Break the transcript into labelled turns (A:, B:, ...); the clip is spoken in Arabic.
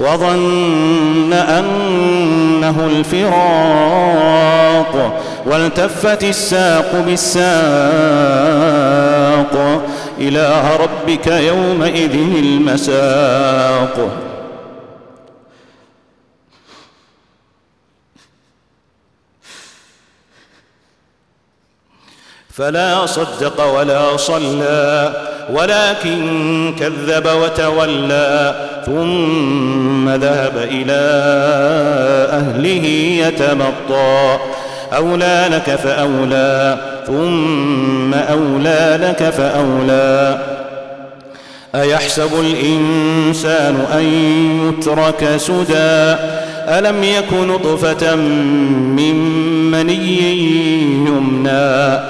A: وظن أنه الفراق والتفت الساق بالساق إلى ربك يومئذ المساق فلا صدق ولا صلى ولكن كذب وتولى ثم ذهب إلى أهله يتمطى. أولى لك فأولى ثم أولى لك فأولى. أيحسب الإنسان أن يترك سدى؟ ألم يك نطفة من مني يمنى؟